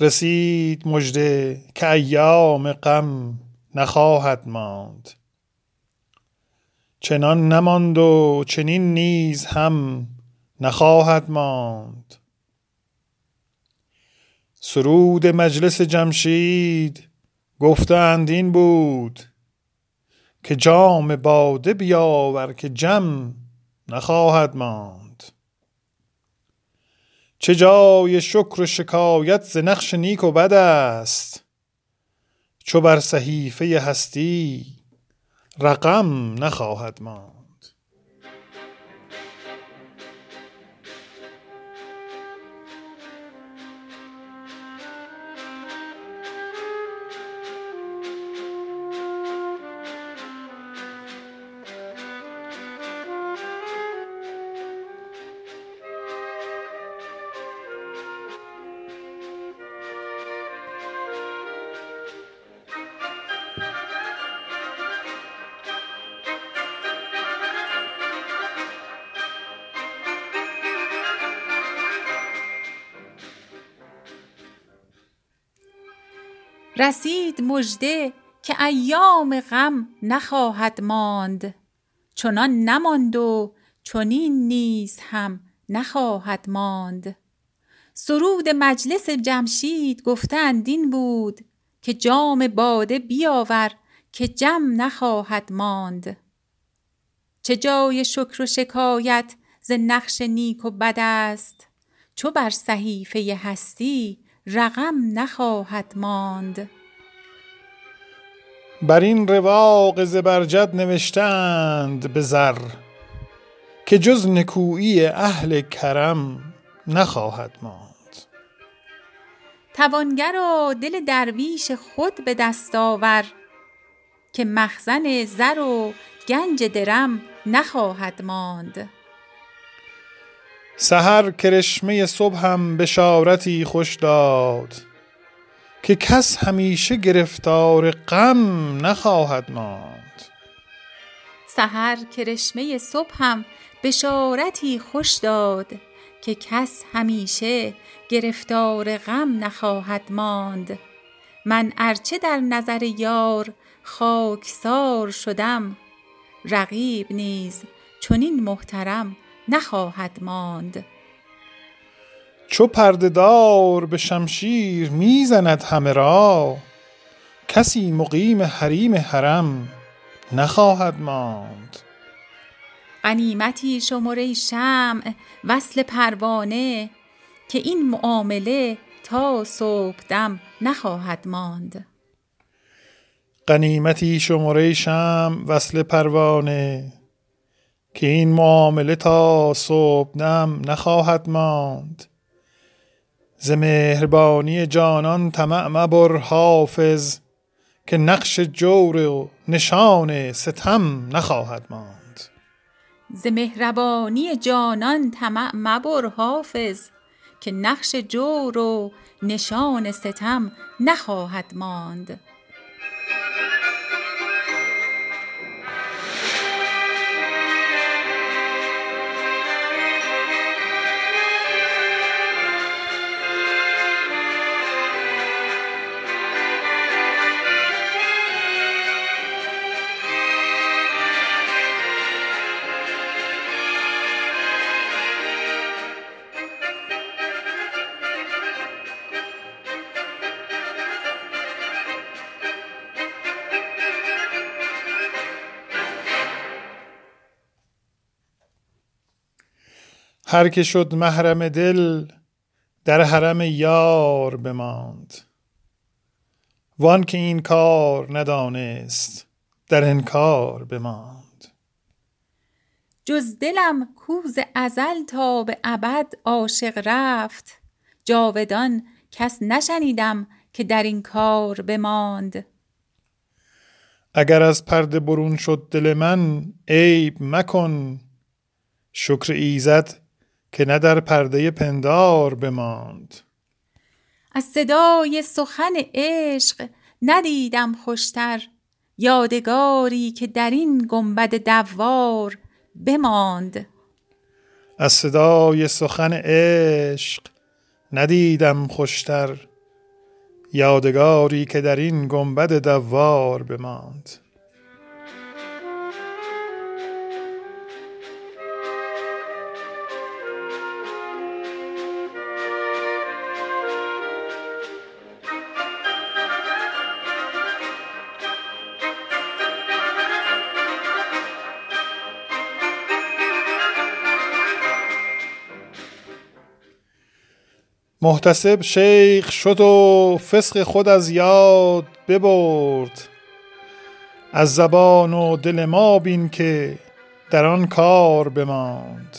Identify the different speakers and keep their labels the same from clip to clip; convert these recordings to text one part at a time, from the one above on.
Speaker 1: رسید مژده که ایام غم نخواهد ماند. چنان نماند و چنین نیز هم نخواهد ماند. سرود مجلس جمشید گفتند این بود که جام باده بیاور که جم نخواهد ماند. چه جای شکر و شکایت ز نقش نیک و بد است؟ چو بر صحیفه هستی رقم نخواهد ماند.
Speaker 2: رسید مژده که ایام غم نخواهد ماند. چنان نماند و چنین نیز هم نخواهد ماند. سرود مجلس جمشید گفتند این بود که جام باده بیاور که جم نخواهد ماند. چه جای شکر و شکایت ز نقش نیک و بد است؟ چو بر صحیفه هستی رقم نخواهد ماند.
Speaker 1: بر این رواق زبرجد نوشتند به زر که جز نکویی اهل کرم نخواهد ماند.
Speaker 2: توانگرا دل درویش خود به دست آور که مخزن زر و گنج درم نخواهد ماند.
Speaker 1: سحر کرشمه صبحم بشارتی خوش داد که کس همیشه گرفتار غم نخواهد ماند.
Speaker 2: سحر کرشمه صبحم بشارتی خوش داد که کس همیشه گرفتار غم نخواهد ماند. من ارچه در نظر یار خاکسار شدم رقیب نیز چنین محترم نخواهد ماند.
Speaker 1: چو پرده دار به شمشیر می‌زند همه را کسی مقیم حریم حرم نخواهد ماند.
Speaker 2: غنیمتی شمر ای شمع وصل پروانه که این معامله تا صبحدم نخواهد ماند.
Speaker 1: غنیمتی شمر ای شمع وصل پروانه که این معامله تا صبحدم نخواهد ماند. ز مهربانی جانان طمع مبر حافظ که نقش جور و نشان ستم نخواهد ماند.
Speaker 2: ز مهربانی جانان طمع مبر حافظ که نقش جور و نشان ستم نخواهد ماند.
Speaker 1: هر که شد محرم دل در حرم یار بماند. وان که این کار ندانست در انکار بماند.
Speaker 2: جز دلم کوز ازل تا به ابد عاشق رفت. جاودان کس نشنیدم که در این کار بماند.
Speaker 1: اگر از پرده برون شد دل من عیب مکن شکر ایزد که نه در پرده پندار بماند.
Speaker 2: از صدای سخن عشق ندیدم خوشتر یادگاری که در این گنبد دوار بماند.
Speaker 1: از صدای سخن عشق ندیدم خوشتر یادگاری که در این گنبد دوار بماند. محتسب شیخ شد و فسق خود از یاد ببرد. از زبان و دل ما بین که در آن کار بماند.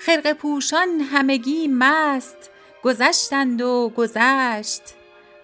Speaker 2: خرق پوشان همگی مست گذشتند و گذشت.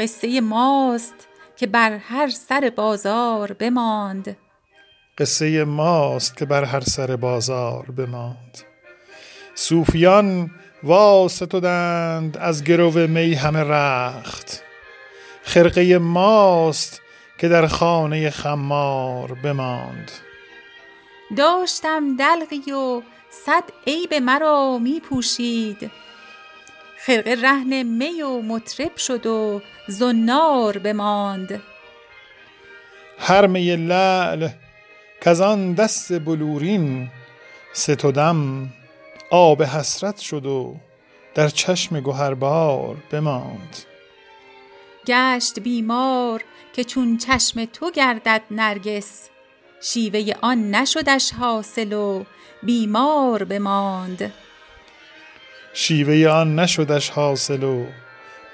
Speaker 2: قصه ماست که بر هر سر بازار بماند.
Speaker 1: قصه ماست که بر هر سر بازار بماند. صوفیان واستدند از گرو می همه رخت. خرقه ماست که در خانه خمار بماند.
Speaker 2: داشتم دلقی و صد عیب مرا می پوشید خرقه رهن می و مطرب شد و زنار بماند.
Speaker 1: هر می لعل کزان دست بلورین ستودم آب حسرت شد و در چشم گوهربار بماند.
Speaker 2: گشت بیمار که چون چشم تو گردد نرگس شیوه آن نشدش حاصل و بیمار بماند.
Speaker 1: شیوه آن نشدش حاصل و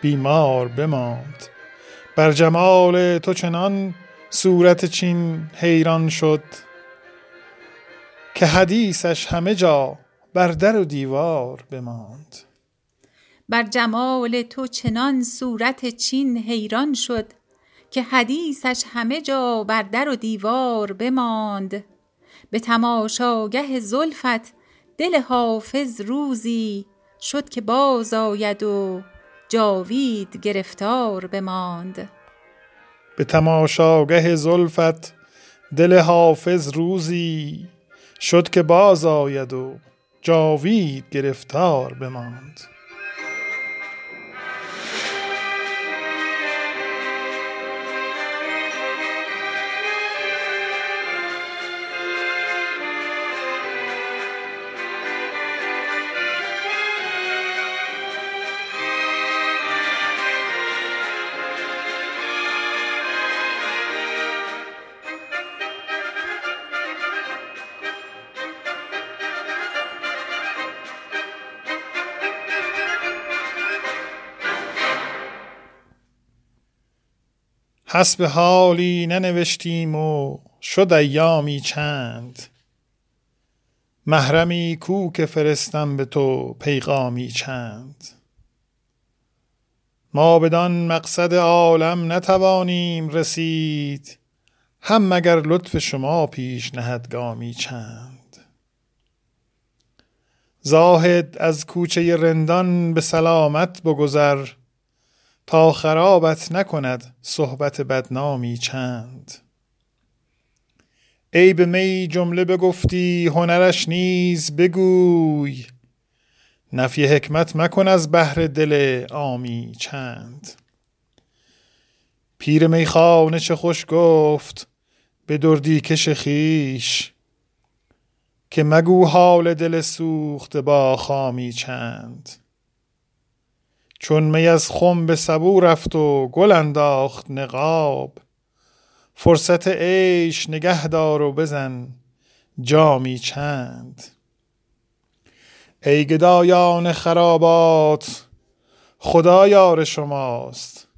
Speaker 1: بیمار بماند. بر جمال تو چنان صورت چین حیران شد که حدیثش همه جا بر در و دیوار بماند.
Speaker 2: بر جمال تو چنان صورت چین حیران شد که حدیثش همه جا بر در و دیوار بماند. به تماشاگه زلفت دل حافظ روزی شد که باز آید و جاوید گرفتار بماند.
Speaker 1: به تماشاگه زلفت دل حافظ روزی شد که باز آید و جاوید گرفتار بماند. حسب حالی ننوشتیم و شد ایامی چند. محرمی کو که فرستم به تو پیغامی چند. ما بدان مقصد عالم نتوانیم رسید هم مگر لطف شما پیش نهدگامی چند. زاهد از کوچه رندان به سلامت بگذر تا خرابت نکند صحبت بدنامی چند. عیب می جمله بگفتی هنرش نیز بگوی. نفی حکمت مکن از بحر دل آمی چند. پیر میخانه چه خوش گفت به دردی کش خیش که مگو حال دل سوخت با خامی چند. چون می از خم به سبو رفت و گل انداخت نقاب. فرصت عیش نگه دار و بزن جامی چند. ای گدایان خرابات خدا یار شماست.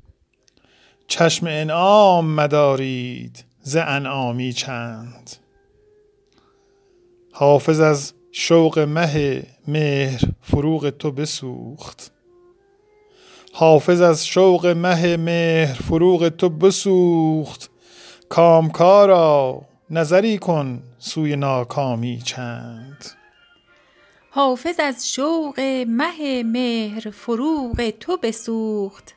Speaker 1: چشم انعام مدارید ز انعامی چند. حافظ از شوق مه مهر فروغ تو بسوخت. حافظ از شوق مه مهر فروغ تو بسوخت. کامکارا نظری کن سوی ناکامی چند.
Speaker 2: حافظ از شوق مه مهر فروغ تو بسوخت.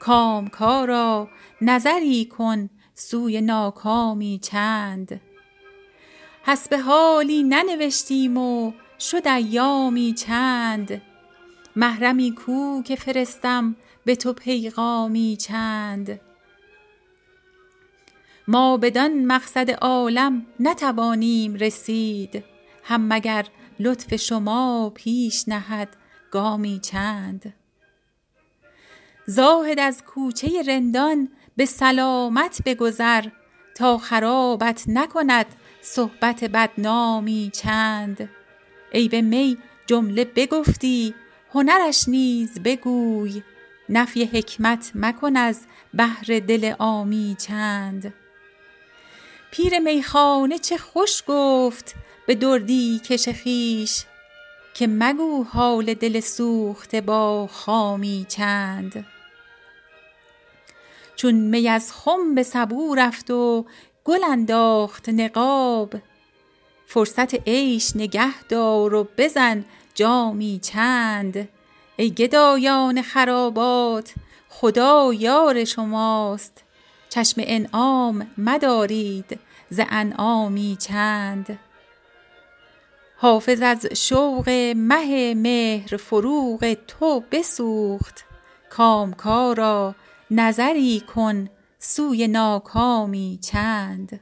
Speaker 2: کامکارا نظری کن سوی ناکامی چند. حسب حالی ننوشتیم و شد ایامی چند. محرمی کو که فرستم به تو پیغامی چند. ما بدان مقصد عالم نتوانیم رسید هم مگر لطف شما پیش نهد گامی چند. زاهد از کوچه رندان به سلامت بگذر تا خرابت نکند صحبت بدنامی چند. ای به می جمله بگفتی هنرش نیز بگوی نفی حکمت مکن از بهر دل عامی چند. پیر میخانه چه خوش گفت به دردی کش خویش که مگو حال دل سوخته با خامی چند. چون می از خم به سبو رفت و گل انداخت نقاب فرصت عیش نگه دار و بزن جامی چند؟ ای گدایان خرابات خدا یار شماست. چشم انعام مدارید ز انعامی چند؟ حافظ از شوق مه مهر فروغ تو بسوخت. کامکارا نظری کن سوی ناکامی چند؟